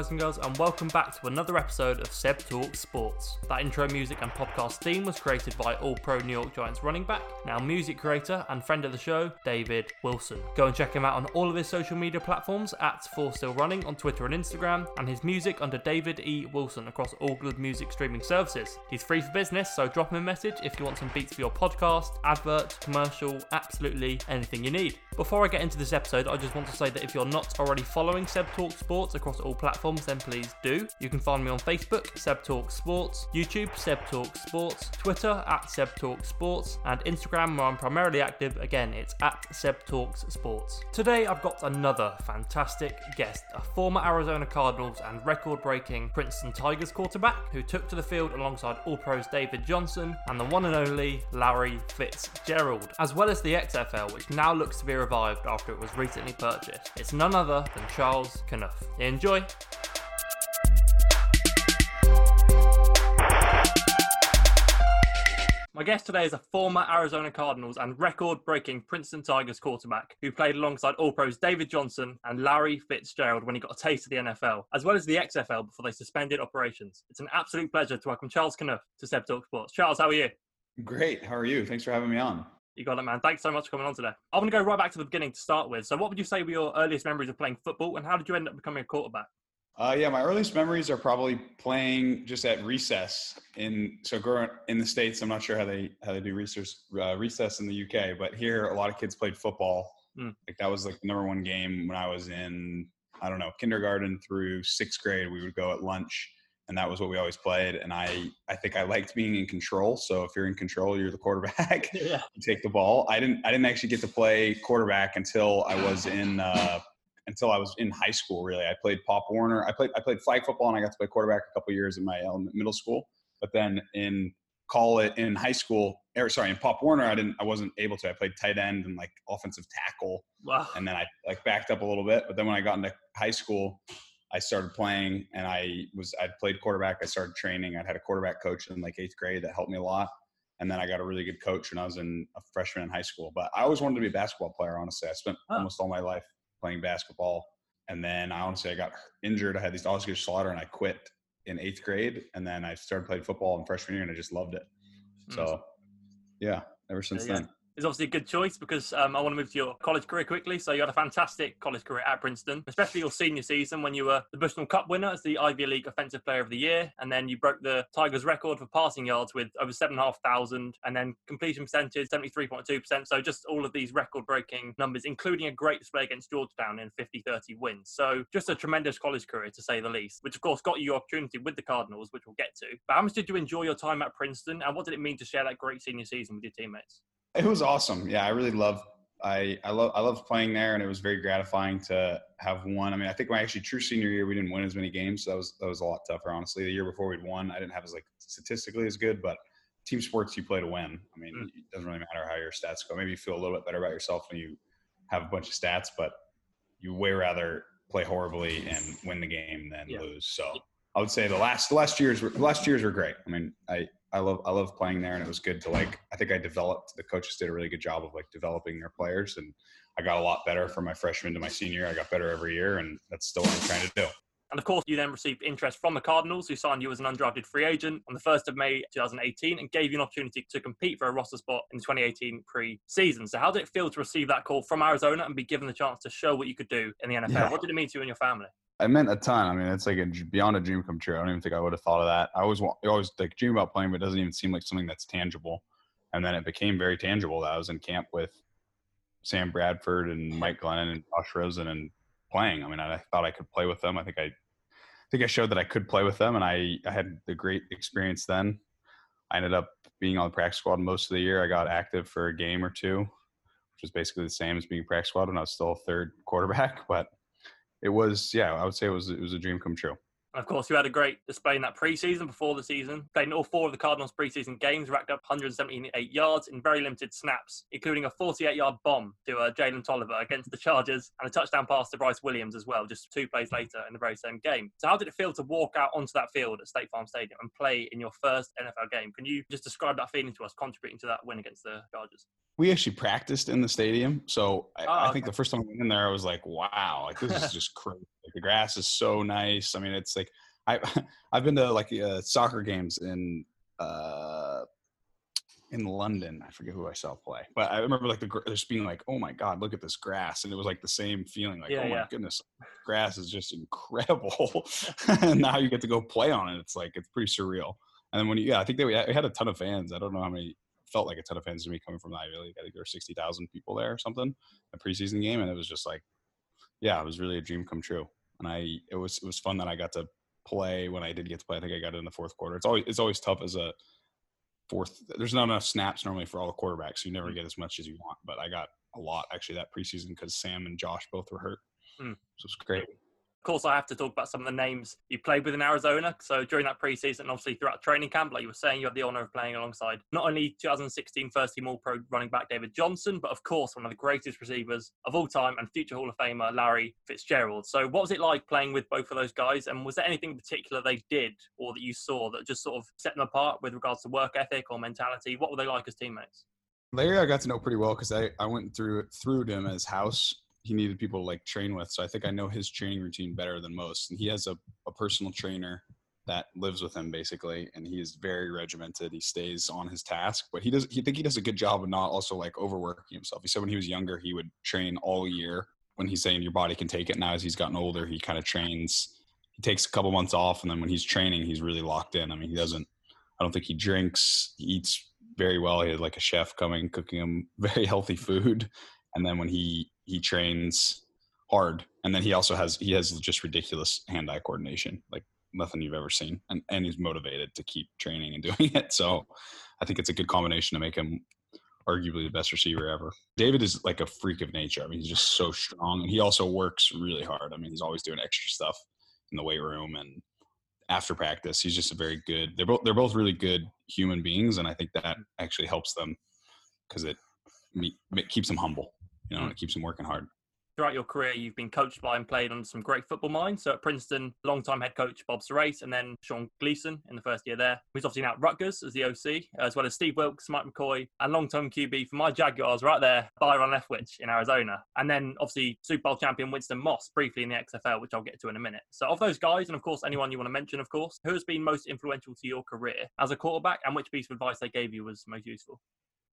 Guys and girls, and welcome back to another episode of Seb Talk Sports. That intro music and podcast theme was created by All Pro New York Giants running back, now music creator and friend of the show, David Wilson. Go and check him out on all of his social media platforms at For Still Running on Twitter and Instagram, and his music under David E. Wilson across all good music streaming services. He's free for business, so drop him a message if you want some beats for your podcast, advert, commercial, absolutely anything you need. Before I get into this episode, I just want to say that if you're not already following Seb Talk Sports across all platforms, then please do. You can find me on Facebook, Seb Talk Sports, YouTube, Seb Talk Sports, Twitter at Seb Talk Sports, and Instagram where I'm primarily active. Again, it's at Seb Talks Sports. Today I've got another fantastic guest, a former Arizona Cardinals and record-breaking Princeton Tigers quarterback who took to the field alongside All Pros David Johnson and the one and only Larry Fitzgerald, as well as the XFL, which now looks to be revived after it was recently purchased. It's none other than Charles Kanoff. Enjoy. My guest today is a former Arizona Cardinals and record breaking Princeton Tigers quarterback who played alongside All Pros David Johnson and Larry Fitzgerald when he got a taste of the NFL, as well as the XFL before they suspended operations. It's an absolute pleasure to welcome Charles Kanoff to Seb Talk Sports. Charles, how are you? Great. How are you? Thanks for having me on. You got it, man. Thanks so much for coming on today. I want to go right back to the beginning to start with. So, what would you say were your earliest memories of playing football, and how did you end up becoming a quarterback? Uh, yeah, my earliest memories are probably playing just at recess in so growing in the states. I'm not sure how they how they do recess uh, recess in the UK, but here a lot of kids played football. Mm. Like that was like the number one game when I was in I don't know kindergarten through sixth grade. We would go at lunch, and that was what we always played. And I I think I liked being in control. So if you're in control, you're the quarterback. Yeah. you take the ball. I didn't I didn't actually get to play quarterback until I was in. Uh, until I was in high school. Really, I played Pop Warner. I played I played flag football and I got to play quarterback a couple years in my um, middle school. But then in call it in high school, or sorry, in Pop Warner, I didn't I wasn't able to. I played tight end and like offensive tackle. Wow. And then I like backed up a little bit. But then when I got into high school, I started playing and I was I'd played quarterback. I started training. I'd had a quarterback coach in like eighth grade that helped me a lot. And then I got a really good coach when I was in a freshman in high school. But I always wanted to be a basketball player. Honestly, I spent oh. almost all my life playing basketball. And then I honestly I got injured. I had these Osgood-Schlatter and I quit in eighth grade. And then I started playing football in freshman year and I just loved it. Mm. So yeah, ever since then is obviously a good choice because um, I want to move to your college career quickly. So you had a fantastic college career at Princeton, especially your senior season when you were the Bushnell Cup winner as the Ivy League Offensive Player of the Year, and then you broke the Tigers' record for passing yards with over seven and a half thousand, and then completion percentage seventy three point two percent. So just all of these record-breaking numbers, including a great display against Georgetown in 50-30 wins. So just a tremendous college career to say the least, which of course got you your opportunity with the Cardinals, which we'll get to. But how much did you enjoy your time at Princeton, and what did it mean to share that great senior season with your teammates? It was awesome. Yeah, I really love I I love I love playing there, and it was very gratifying to have won. I mean, I think my actually true senior year we didn't win as many games, so that was that was a lot tougher. Honestly, the year before we'd won, I didn't have as like statistically as good, but team sports you play to win. I mean, mm. it doesn't really matter how your stats go. Maybe you feel a little bit better about yourself when you have a bunch of stats, but you way rather play horribly and win the game than yeah. lose. So I would say the last the last years were, last years were great. I mean, I I love I love playing there, and it was good to like. I think I developed. The coaches did a really good job of like developing their players, and I got a lot better from my freshman to my senior. I got better every year, and that's still what I'm trying to do. And of course, you then received interest from the Cardinals, who signed you as an undrafted free agent on the 1st of May 2018 and gave you an opportunity to compete for a roster spot in the 2018 pre-season. So, how did it feel to receive that call from Arizona and be given the chance to show what you could do in the NFL? Yeah. What did it mean to you and your family? I meant a ton. I mean, it's like a beyond a dream come true. I don't even think I would have thought of that. I always, I always like dream about playing, but it doesn't even seem like something that's tangible. And then it became very tangible. That I was in camp with Sam Bradford and Mike Glennon and Josh Rosen and playing. I mean, I, thought I could play with them. I think I, I think I showed that I could play with them, and I, I had the great experience then. I ended up being on the practice squad most of the year. I got active for a game or two, which was basically the same as being practice squad when I was still a third quarterback, but it was yeah i would say it was it was a dream come true of course, you had a great display in that preseason before the season. playing all four of the Cardinals preseason games, racked up 178 yards in very limited snaps, including a 48 yard bomb to uh, Jalen Tolliver against the Chargers and a touchdown pass to Bryce Williams as well, just two plays later in the very same game. So, how did it feel to walk out onto that field at State Farm Stadium and play in your first NFL game? Can you just describe that feeling to us, contributing to that win against the Chargers? We actually practiced in the stadium. So I, Oh, I think okay. the first time I went in there, I was like, wow, like this is just crazy. Like, the grass is so nice. I mean, it's like I I've been to like uh, soccer games in uh in London. I forget who I saw play, but I remember like the just being like, oh my god, look at this grass, and it was like the same feeling, like Yeah, oh my goodness, grass is just incredible. and now you get to go play on it. It's like it's pretty surreal. And then when you, yeah, I think they we had a ton of fans. I don't know how many felt like a ton of fans to me coming from the Ivy League. I think there were sixty thousand people there or something, a preseason game, and it was just like, yeah, it was really a dream come true. And I, it was it was fun that I got to play when I did get to play. I think I got it in the fourth quarter. It's always it's always tough as a fourth. There's not enough snaps normally for all the quarterbacks. So you never get as much as you want. But I got a lot actually that preseason because Sam and Josh both were hurt. Hmm. So it's great. Of course, I have to talk about some of the names you played with in Arizona. So during that preseason, obviously throughout training camp, like you were saying, you had the honor of playing alongside not only 2016 first team All Pro running back David Johnson, but of course one of the greatest receivers of all time and future Hall of Famer Larry Fitzgerald. So what was it like playing with both of those guys? And was there anything in particular they did or that you saw that just sort of set them apart with regards to work ethic or mentality? What were they like as teammates? Larry, I got to know pretty well because I, I went through through him at his house. He needed people to like train with, so I think I know his training routine better than most. And he has a, a personal trainer that lives with him basically, and he is very regimented. He stays on his task, but he does. He think he does a good job of not also like overworking himself. He said when he was younger, he would train all year. When he's saying your body can take it, now as he's gotten older, he kind of trains. He takes a couple months off, and then when he's training, he's really locked in. I mean, he doesn't. I don't think he drinks. He eats very well. He had like a chef coming, cooking him very healthy food. And then when he he trains hard, and then he also has he has just ridiculous hand eye coordination, like nothing you've ever seen. And and he's motivated to keep training and doing it. So I think it's a good combination to make him arguably the best receiver ever. David is like a freak of nature. I mean, he's just so strong, and he also works really hard. I mean, he's always doing extra stuff in the weight room and after practice. He's just a very good. They're both they're both really good human beings, and I think that actually helps them because it, it keeps them humble. You know, and hmm. it keeps them working hard. throughout your career, you've been coached by and played on some great football minds. So at Princeton, longtime head coach Bob Surace, and then Sean Gleeson in the first year there. Who's obviously now at Rutgers as the OC, as well as Steve Wilks, Mike McCoy, and long-term QB for my Jaguars right there, Byron Leftwich in Arizona. And then obviously Super Bowl champion Winston Moss briefly in the XFL, which I'll get to in a minute. So of those guys, and of course anyone you want to mention, of course, who has been most influential to your career as a quarterback, and which piece of advice they gave you was most useful?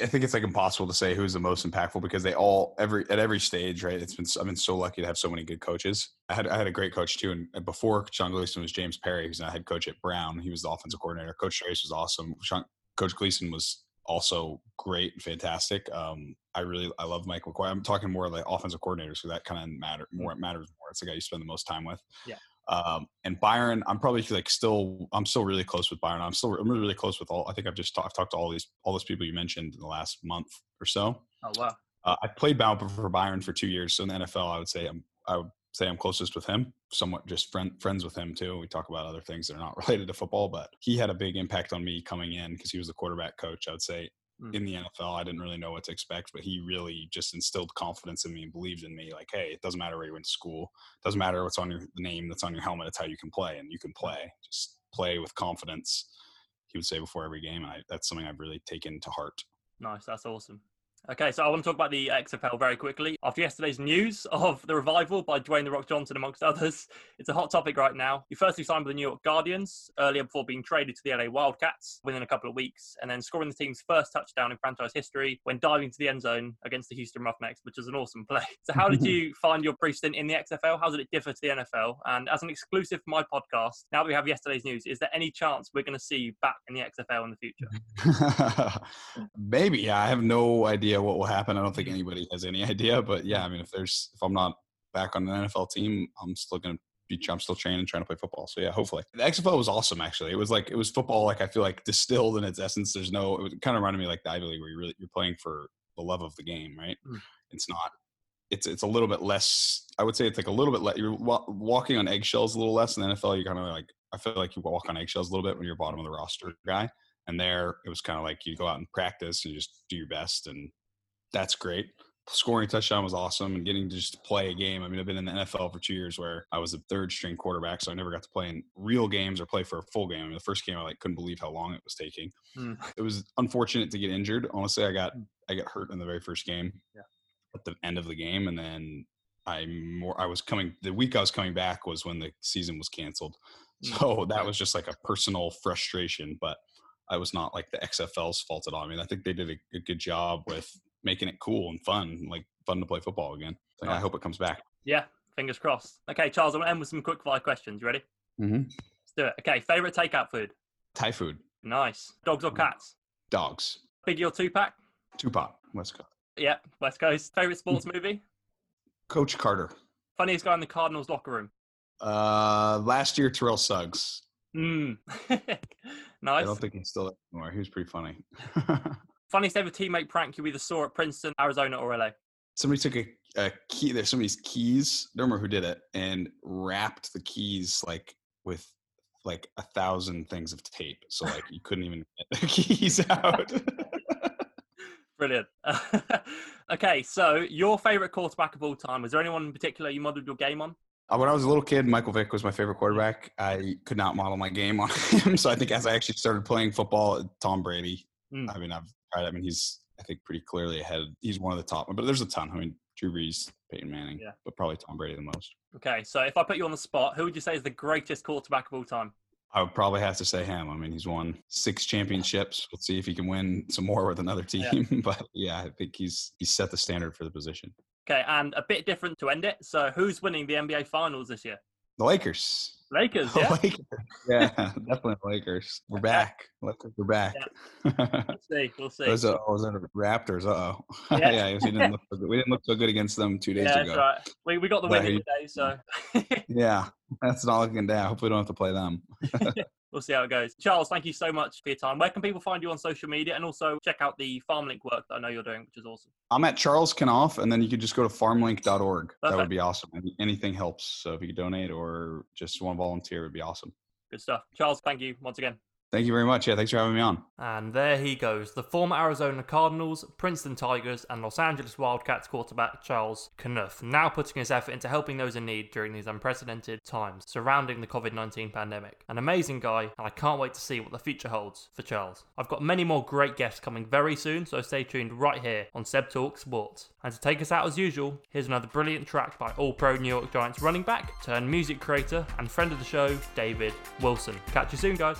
I think it's like impossible to say who's the most impactful because they all every at every stage, right? It's been I've been so lucky to have so many good coaches. I had I had a great coach too, and before Sean Gleeson was James Perry, who's now head coach at Brown. He was the offensive coordinator. Coach Trace was awesome. Sean, coach Gleeson was also great and fantastic. Um, I really I love Mike McCoy. I'm talking more like offensive coordinators, so that kind of matter more It matters more. It's the guy you spend the most time with. Yeah. Um, and Byron, I'm probably like still, I'm still really close with Byron. I'm still, I'm really, really close with all. I think I've just talked, I've talked to all these, all those people you mentioned in the last month or so. Oh wow. Uh, I played Bauer for Byron for two years, so in the NFL, I would say I'm, I would say I'm closest with him. Somewhat just friend, friends with him too. We talk about other things that are not related to football, but he had a big impact on me coming in because he was the quarterback coach. I would say Mm. in the NFL, I didn't really know what to expect, but he really just instilled confidence in me and believed in me. Like, hey, it doesn't matter where you went to school, it doesn't matter what's on your name that's on your helmet. It's how you can play, and you can play. Just play with confidence. He would say before every game, and I, that's something I've really taken to heart. Nice, that's awesome. Okay, so I want to talk about the XFL very quickly. After yesterday's news of the revival by Dwayne The Rock Johnson, amongst others, it's a hot topic right now. You firstly signed with the New York Guardians earlier before being traded to the LA Wildcats within a couple of weeks, and then scoring the team's first touchdown in franchise history when diving to the end zone against the Houston Roughnecks, which was an awesome play. So, how did you find your pre stint in the XFL? How did it differ to the NFL? And as an exclusive for my podcast, now that we have yesterday's news, is there any chance we're going to see you back in the XFL in the future? Maybe. I have no idea what will happen. I don't think anybody has any idea. But yeah, I mean, if there's if I'm not back on an NFL team, I'm still gonna be. I'm still training, trying to play football. So yeah, hopefully. The XFL was awesome. Actually, it was like it was football. Like I feel like distilled in its essence. There's no. It was kind of reminded me like the Ivy League, where you really you're playing for the love of the game, right? Mm. It's not. It's it's a little bit less. I would say it's like a little bit less. You're wa- walking on eggshells a little less in the NFL. You're kind of like. I feel like you walk on eggshells a little bit when you're bottom of the roster guy. And there, it was kind of like you go out and practice and just do your best, and that's great. Scoring a touchdown was awesome, and getting to just play a game. I mean, I've been in the NFL for two years, where I was a third string quarterback, so I never got to play in real games or play for a full game. I mean, the first game, I like couldn't believe how long it was taking. Hmm. It was unfortunate to get injured. Honestly, I got I got hurt in the very first game. Yeah. At the end of the game, and then I more I was coming the week I was coming back was when the season was canceled. Mm. So that was just like a personal frustration, but I was not like the XFL's fault at all. I mean, I think they did a, a good job with making it cool and fun, like fun to play football again. Like, I hope it comes back. Yeah, fingers crossed. Okay, Charles, I'm to end with some quick fire questions. You ready? Mm-hmm. Let's do it. Okay, favorite takeout food? Thai food, Nice. Dogs or cats? dogs, Biggie or Tupac? Tupac, West Coast. Yeah, West Coast. Favorite sports movie? Coach Carter. Funniest guy in the Cardinals locker room? Uh, last year Terrell Suggs. Mm. Nice. I don't think he's still there anymore. He was pretty funny. Funniest ever teammate prank you either saw at Princeton, Arizona, or LA? somebody took a, a key there's somebody's keys I don't remember who did it and wrapped the keys like with like a thousand things of tape so like you couldn't even get the keys out Brilliant. okay, so your favorite quarterback of all time? Was there anyone in particular you modeled your game on? Uh, when i was a little kid michael vick was my favorite quarterback i could not model my game on him so i think as i actually started playing football tom brady Mm. i mean i've tried i mean he's i think pretty clearly ahead he's one of the top but there's a ton i mean drew brees peyton manning Yeah. but probably tom brady the most Okay, so if I put you on the spot, who would you say is the greatest quarterback of all time? I would probably have to say him. I mean, he's won six championships. Let's see if he can win some more with another team. Yeah. but yeah, I think he's he's set the standard for the position. Okay, and a bit different to end it. So, who's winning the NBA Finals this year? The Lakers. Lakers, yeah. Lakers. Yeah, definitely Lakers. We're back. Lakers, we're back. We'll see. We'll see. Those are, was that the Raptors? Uh oh. Yeah. Yeah, we, didn't look so good. we didn't look so good against them two days yeah, ago. that's right. We, we got the But win today, so Yeah, that's not looking down. Hopefully, we don't have to play them. We'll see how it goes. Charles, thank you so much for your time. Where can people find you on social media and also check out the FarmLink work that I know you're doing, which is awesome? I'm at Charles Kanoff, and then you could just go to farmlink.org. That would be awesome. Anything helps. So if you could donate or just want to volunteer, would be awesome. Good stuff. Charles, thank you once again. Thank you very much. Yeah, thanks for having me on. And there he goes, the former Arizona Cardinals, Princeton Tigers, and Los Angeles Wildcats quarterback Charles Kanoff, now putting his effort into helping those in need during these unprecedented times surrounding the COVID 19 pandemic. An amazing guy, and I can't wait to see what the future holds for Charles. I've got many more great guests coming very soon, so stay tuned right here on Seb Talk Sports. And to take us out as usual, here's another brilliant track by All Pro New York Giants running back, turned music creator, and friend of the show, David Wilson. Catch you soon, guys.